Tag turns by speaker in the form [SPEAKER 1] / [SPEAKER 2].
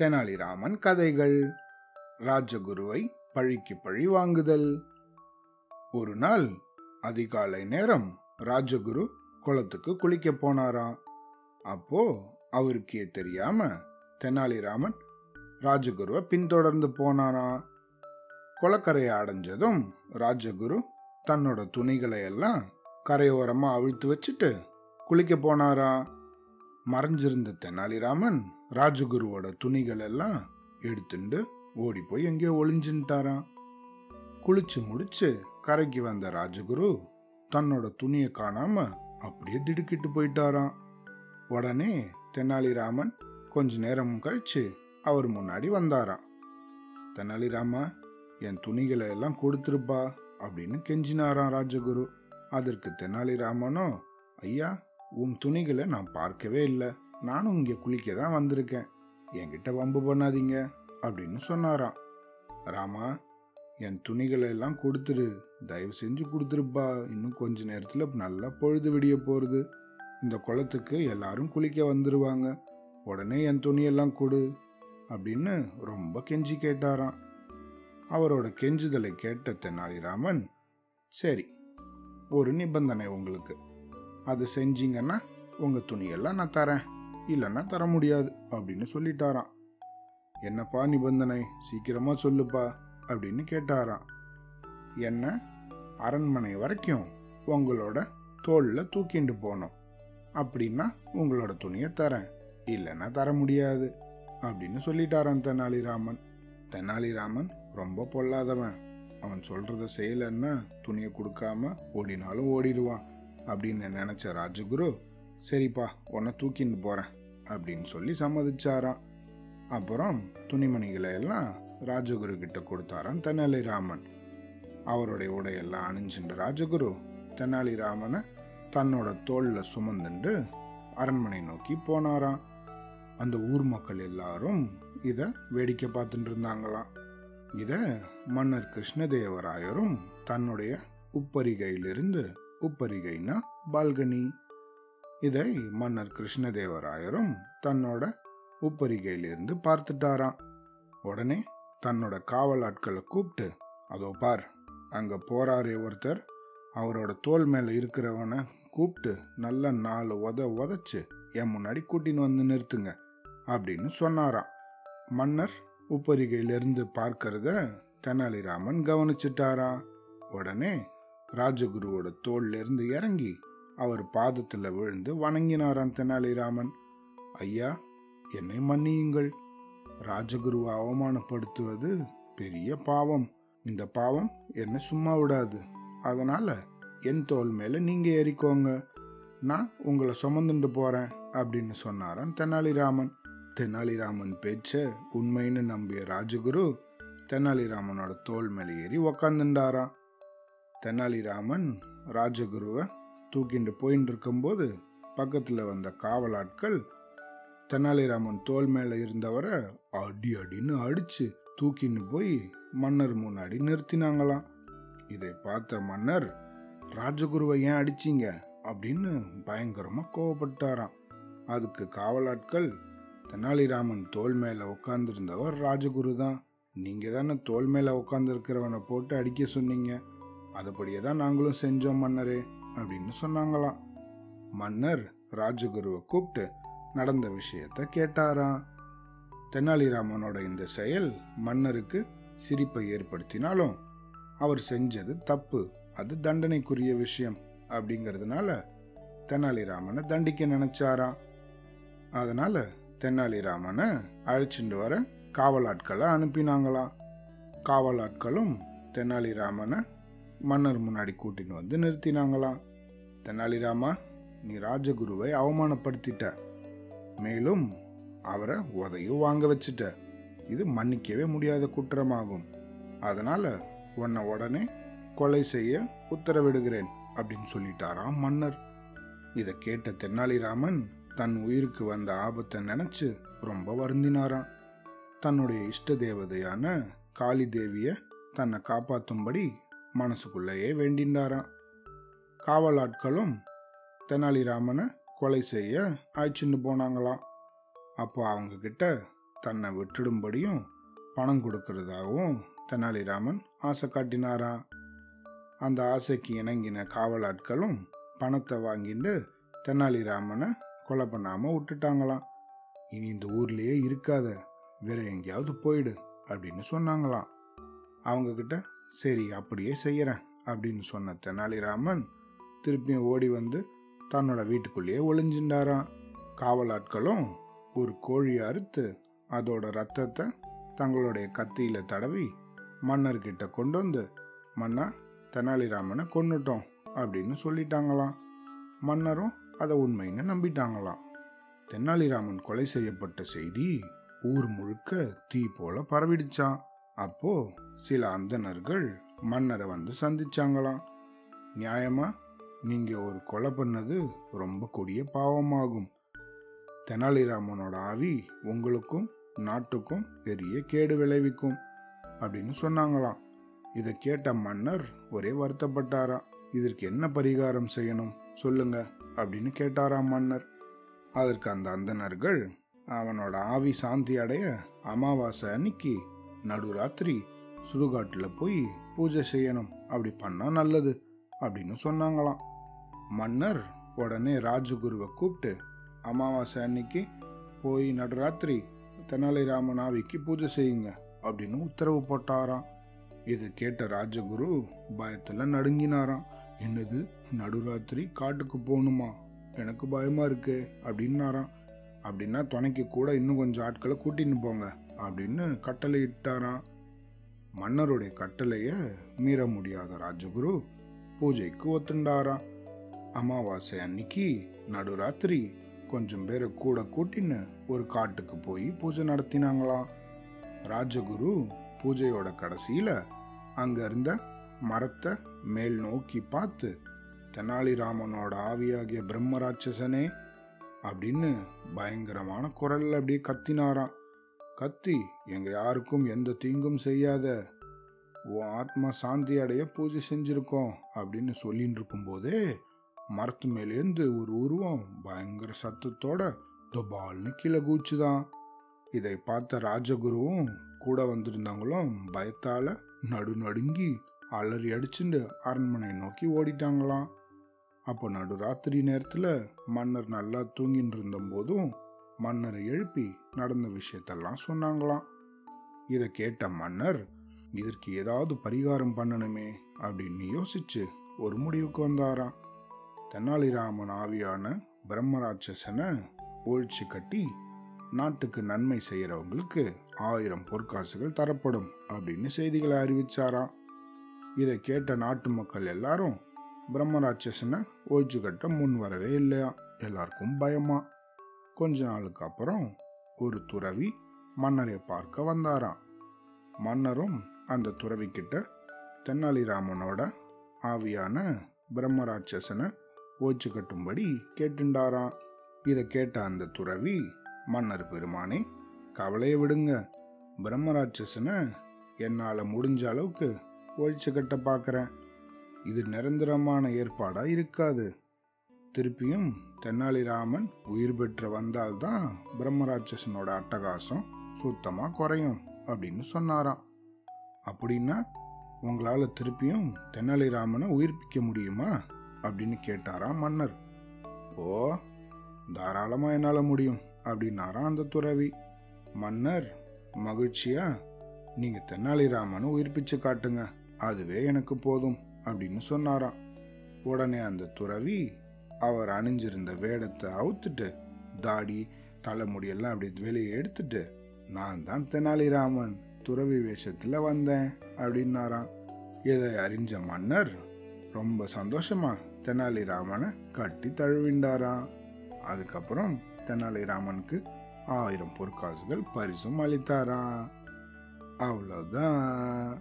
[SPEAKER 1] தெனாலிராமன் கதைகள். ராஜகுருவை பழிக்கு பழி வாங்குதல். ஒரு நாள் அதிகாலை நேரம் ராஜகுரு குளத்துக்கு குளிக்க போனாராம். அப்போ அவருக்கே தெரியாம தெனாலிராமன் ராஜகுருவை பின்தொடர்ந்து போனாராம். குளக்கரையை அடைஞ்சதும் ராஜகுரு தன்னோட துணிகளை எல்லாம் கரையோரமா அவிழ்த்து வச்சுட்டு குளிக்க போனாரா மறைஞ்சிருந்த தெனாலிராமன் ராஜகுருவோட துணிகள் எல்லாம் எடுத்துண்டு ஓடி போய் எங்கேயோ ஒளிஞ்சுட்டாராம் குளிச்சு முடிச்சு கரைக்கு வந்த ராஜகுரு தன்னோட துணியை காணாம அப்படியே திடுக்கிட்டு போயிட்டாராம். உடனே தெனாலிராமன் கொஞ்ச நேரம் கழிச்சு அவர் முன்னாடி வந்தாராம். தெனாலிராமா என் துணிகளை எல்லாம் கொடுத்துருப்பா அப்படின்னு கெஞ்சினாராம் ராஜகுரு. அதற்கு தெனாலிராமனோ ஐயா உன் துணிகளை நான் பார்க்கவே இல்லை. நானும் இங்கே குளிக்க தான் வந்திருக்கேன். என்கிட்ட வம்பு பண்ணாதீங்க அப்படின்னு சொன்னாராம். ராமா என் துணிகளை எல்லாம் கொடுத்துரு. தயவு செஞ்சு கொடுத்துருப்பா. இன்னும் கொஞ்ச நேரத்தில் நல்லா பொழுது விடிய போகிறது இந்த குளத்துக்கு எல்லாரும் குளிக்க வந்துருவாங்க. உடனே என் துணியெல்லாம் கொடு அப்படின்னு ரொம்ப கெஞ்சி கேட்டாராம். அவரோட கெஞ்சுதலை கேட்ட தெனாலிராமன் சரி ஒரு நிபந்தனை உங்களுக்கு. அது செஞ்சீங்கன்னா உங்கள் துணியெல்லாம் நான் தரேன். இல்லைன்னா தர முடியாது அப்படின்னு சொல்லிட்டாராம். என்னப்பா நிபந்தனை? சீக்கிரமாக சொல்லுப்பா அப்படின்னு கேட்டாராம். என்ன? அரண்மனை வரைக்கும் உங்களோட தோளில் தூக்கிண்டு போனோம் அப்படின்னா உங்களோட துணியை தரேன். இல்லைன்னா தர முடியாது அப்படின்னு சொல்லிட்டாரான் தெனாலிராமன். தெனாலிராமன் ரொம்ப பொல்லாதவன். அவன் சொல்றத செய்யலன்னா துணியை கொடுக்காம ஓடினாலும் ஓடிடுவான் அப்படின்னு நினைச்ச ராஜகுரு சரிப்பா உன்னை தூக்கின்னு போறேன். அப்படின்னு சொல்லி சம்மதிச்சாராம். அப்புறம் துணிமணிகளை எல்லாம் ராஜகுரு கிட்ட கொடுத்தாராம் தெனாலிராமன். அவருடைய உடையெல்லாம் அணிஞ்சின்ற ராஜகுரு தெனாலிராமனை தன்னோட தோளில் சுமந்துண்டு அரண்மனை நோக்கி போனாராம். அந்த ஊர் மக்கள் எல்லாரும் இதை வேடிக்கை பார்த்துட்டு இருந்தாங்களாம். இதை மன்னர் கிருஷ்ணதேவராயரும் தன்னுடைய உப்பரிகையிலிருந்து உப்பரிகைனா பால்கனி இதை மன்னர் கிருஷ்ணதேவராயரும் தன்னோட உப்பரிகையிலிருந்து பார்த்துட்டாராம். உடனே தன்னோட காவல் ஆட்களை கூப்பிட்டு அதோ பார் அங்க போறாரே ஒருத்தர். அவரோட தோல் மேல இருக்கிறவனை கூப்பிட்டு நல்ல நாலு உத உதச்சு என் முன்னாடி கூட்டின்னு வந்து நிறுத்துங்க அப்படின்னு சொன்னாராம். மன்னர் உப்பரிகையிலிருந்து பார்க்கறத தெனாலிராமன் கவனிச்சிட்டாரா உடனே ராஜகுருவோட தோல்லிருந்து இறங்கி அவர் பாதத்தில் விழுந்து வணங்கினாராம் தெனாலிராமன். ஐயா என்னை மன்னியுங்கள். ராஜகுருவை அவமானப்படுத்துவது பெரிய பாவம். இந்த பாவம் என்ன சும்மா விடாது. அதனால என் தோல் மேல நீங்க ஏறிக்கோங்க. நான் உங்களை சுமந்துட்டு போறேன் அப்படின்னு சொன்னாராம் தெனாலிராமன். தெனாலிராமன் பேச்ச உண்மைன்னு நம்பிய ராஜகுரு தெனாலிராமனோட தோல் மேலே ஏறி உக்காந்துண்டாராம். தெனாலிராமன் ராஜகுருவை தூக்கிட்டு போயின்னு இருக்கும்போது பக்கத்தில் வந்த காவலாட்கள் தெனாலிராமன் தோல் மேலே இருந்தவரை அடி அடின்னு அடிச்சு தூக்கின்னு போய் மன்னர் முன்னாடி நிறுத்தினாங்களாம். இதை பார்த்த மன்னர் ராஜகுருவை ஏன் அடிச்சீங்க? அப்படின்னு பயங்கரமா கோவப்பட்டாராம். அதுக்கு காவலாட்கள் தெனாலிராமன் தோல் மேல உட்காந்துருந்தவர் ராஜகுரு தான். நீங்க தானே தோல் மேல உட்காந்துருக்கிறவனை போட்டு அடிக்க சொன்னீங்க. அதுபடியே தான் நாங்களும் செஞ்சோம் மன்னரே. அப்படின்னு சொன்னாங்களாம். மன்னர் ராஜகுருவை கூப்பிட்டு நடந்த விஷயத்த கேட்டாராம். தெனாலிராமனோட இந்த செயல் மன்னருக்கு சிரிப்பை ஏற்படுத்தினாலும் அவர் செஞ்சது தப்பு அது தண்டனைக்குரிய விஷயம் அப்படிங்கிறதுனால தெனாலிராமனை தண்டிக்க நினைச்சாராம். அதனால தெனாலிராமனை அழைச்சிட்டு வர காவலாட்களை அனுப்பினாங்களாம். காவலாட்களும் தெனாலிராமனை மன்னர் முன்னாடி கூட்டின்னு வந்து நிறுத்தினாங்களாம். தெனாலிராமா நீ ராஜகுருவை அவமானப்படுத்திட்ட. மேலும் அவரை உதையும் வாங்க வச்சுட்ட. இது மன்னிக்கவே முடியாத குற்றமாகும். அதனால உன்னை உடனே கொலை செய்ய உத்தரவிடுகிறேன் அப்படின்னு சொல்லிட்டாராம் மன்னர். இதை கேட்ட தென்னாலிராமன் தன் உயிருக்கு வந்த ஆபத்தை நினைச்சு ரொம்ப வருந்தினாராம். தன்னுடைய இஷ்ட தேவதையான காளி தேவிய தன்னை காப்பாற்றும்படி மனசுக்குள்ளேயே வேண்டினாராம். காவலாட்களும் தெனாலிராமனை கொலை செய்ய அழைச்சிட்டு போனாங்களாம். அப்போ அவங்க கிட்ட தன்னை விட்டுடும்படியும் பணம் கொடுக்கறதாகவும் தெனாலிராமன் ஆசை காட்டினாராம். அந்த ஆசைக்கு இணங்கின காவலாட்களும் பணத்தை வாங்கிட்டு தெனாலிராமனை கொலை பண்ணாமல் விட்டுட்டாங்களாம். இனி இந்த ஊர்லேயே இருக்காத வேற எங்கேயாவது போயிடு அப்படின்னு சொன்னாங்களாம். அவங்கக்கிட்ட சரி அப்படியே செய்கிறேன் அப்படின்னு சொன்ன தெனாலிராமன் திருப்பியும் ஓடி வந்து தன்னோட வீட்டுக்குள்ளேயே ஒளிஞ்சின்றாராம். காவலாட்களும் ஒரு கோழி அறுத்து அதோட ரத்தத்தை தங்களுடைய கத்தியில் தடவி மன்னர்கிட்ட கொண்டு வந்து மன்னா தெனாலிராமனை கொண்டுட்டோம் அப்படின்னு சொல்லிட்டாங்களாம். மன்னரும் அதை உண்மைன்னு நம்பிட்டாங்களாம். தெனாலிராமன் கொலை செய்யப்பட்ட செய்தி ஊர் முழுக்க தீ போல பரவிடுச்சான் அப்போ சில அந்தனர்கள் மன்னரை வந்து சந்திச்சாங்களாம். நியாயமா? நீங்க ஒரு கொலை பண்ணது ரொம்ப கொடிய பாவமாகும். தெனாலிராமனோட ஆவி உங்களுக்கும் நாட்டுக்கும் பெரிய கேடு விளைவிக்கும் அப்படின்னு சொன்னாங்களாம். இதை கேட்ட மன்னர் ஒரே வருத்தப்பட்டாரா இதற்கு என்ன பரிகாரம் செய்யணும்? சொல்லுங்க அப்படின்னு கேட்டாராம் மன்னர். அதற்கு அந்த அந்தனர்கள் அவனோட ஆவி சாந்தி அடைய அமாவாசை அன்னைக்கு நடுராத்திரி சுடுகாட்டில் போய் பூஜை செய்யணும். அப்படி பண்ணால் நல்லது அப்படின்னு சொன்னாங்களாம். மன்னர் உடனே ராஜகுருவை கூப்பிட்டு அமாவாசை அன்னைக்கு போய் நடுராத்திரி தெனாலிராமன் ஆவிக்கு பூஜை செய்யுங்க அப்படின்னு உத்தரவு போட்டாராம். இது கேட்ட ராஜகுரு பயத்தில் நடுங்கினாராம். என்னது நடுராத்திரி காட்டுக்கு போகணுமா? எனக்கு பயமா இருக்கு அப்படின்னாராம். அப்படின்னா துணைக்கு கூட இன்னும் கொஞ்சம் ஆட்களை கூட்டின்னு போங்க அப்படின்னு கட்டளையிட்டாராம். மன்னருடைய கட்டளையை மீற முடியாத ராஜகுரு பூஜைக்கு ஒத்துண்டாராம். அமாவாசை அன்னைக்கு நடுராத்திரி கொஞ்சம் பேரை கூட கூட்டின்னு ஒரு காட்டுக்கு போய் பூஜை நடத்தினாங்களாம். ராஜகுரு பூஜையோட கடைசியில் அங்கே இருந்த மரத்தை மேல் நோக்கி பார்த்து தெனாலிராமனோட ஆவியாகிய பிரம்ம ராட்சசனே அப்படின்னு பயங்கரமான குரல் அப்படியே கத்தினாராம். கத்தி எங்க யாருக்கும் எந்த தீங்கும் செய்யாத உன் ஆத்மா சாந்தி அடைய பூஜை செஞ்சிருக்கோம் அப்படின்னு சொல்லின்னு இருக்கும்போதே மரத்து மேலேருந்து ஒரு உருவம் பயங்கர சத்தத்தோட தொபால்னு கீழே கூச்சுதான் இதை பார்த்த ராஜகுருவும் கூட வந்திருந்தவங்களும் பயத்தால நடு நடுங்கி அலறி அடிச்சுட்டு அரண்மனை நோக்கி ஓடிட்டாங்களாம். அப்போ நடுராத்திரி நேரத்தில் மன்னர் நல்லா தூங்கின்னு இருந்தபோதும் மன்னரை எழுப்பி நடந்த விஷயத்தெல்லாம் சொன்னாங்களாம். இதை கேட்ட மன்னர் இதற்கு ஏதாவது பரிகாரம் பண்ணணுமே அப்படின்னு யோசிச்சு ஒரு முடிவுக்கு வந்தாராம். தெனாலிராமன் ஆவியான பிரம்மராட்சசனை ஒழிச்சு கட்டி நாட்டுக்கு நன்மை செய்கிறவங்களுக்கு ஆயிரம் பொற்காசுகள் தரப்படும் அப்படின்னு செய்திகளை அறிவிச்சாராம். இதை கேட்ட நாட்டு மக்கள் எல்லாரும் பிரம்மராட்சசனை ஒழிச்சு கட்ட முன் வரவே இல்லையா எல்லாருக்கும் பயமா? கொஞ்ச நாளுக்கு அப்புறம் ஒரு துறவி மன்னரை பார்க்க வந்தாராம். மன்னரும் அந்த துறவி கிட்ட தென்னாலிராமனோட ஆவியான பிரம்மராட்சசனை ஓச்சு கட்டும்படி கேட்டுண்டாராம். இதை கேட்ட அந்த துறவி மன்னர் பெருமானே கவலையை விடுங்க. பிரம்மராட்சசனை என்னால் முடிஞ்ச அளவுக்கு ஒழிச்சு கட்ட பார்க்குறேன் இது நிரந்தரமான ஏற்பாடாக இருக்காது. திருப்பியும் தென்னாலிராமன் உயிர் பெற்று வந்தால்தான் பிரம்மராட்சசனோட அட்டகாசம் சுத்தமாக குறையும் அப்படின்னு சொன்னாராம். அப்படின்னா உங்களால் திருப்பியும் தென்னாலிராமனை உயிர்ப்பிக்க முடியுமா அப்படின்னு கேட்டாராம் மன்னர். ஓ தாராளமாக என்னால் முடியும் அப்படின்னாராம் அந்த துறவி. மன்னர் மகிழ்ச்சியா? நீங்கள் தென்னாலிராமனை உயிர்ப்பிச்சு காட்டுங்க அதுவே எனக்கு போதும் அப்படின்னு சொன்னாராம். உடனே அந்த துறவி அவர் அணிஞ்சிருந்த வேடத்தை அவுத்துட்டு தாடி தலைமுடியெல்லாம் அப்படி வெளியே எடுத்துட்டு நான் தான் தெனாலிராமன் துறவி வேஷத்தில் வந்தேன் அப்படின்னாராம். இதை அறிஞ்ச மன்னர் ரொம்ப சந்தோஷமா தெனாலிராமனை கட்டி தழுவிண்டாராம். அதுக்கப்புறம் தெனாலிராமனுக்கு ஆயிரம் பொற்காசுகள் பரிசும் அளித்தாராம். அவ்வளோதான்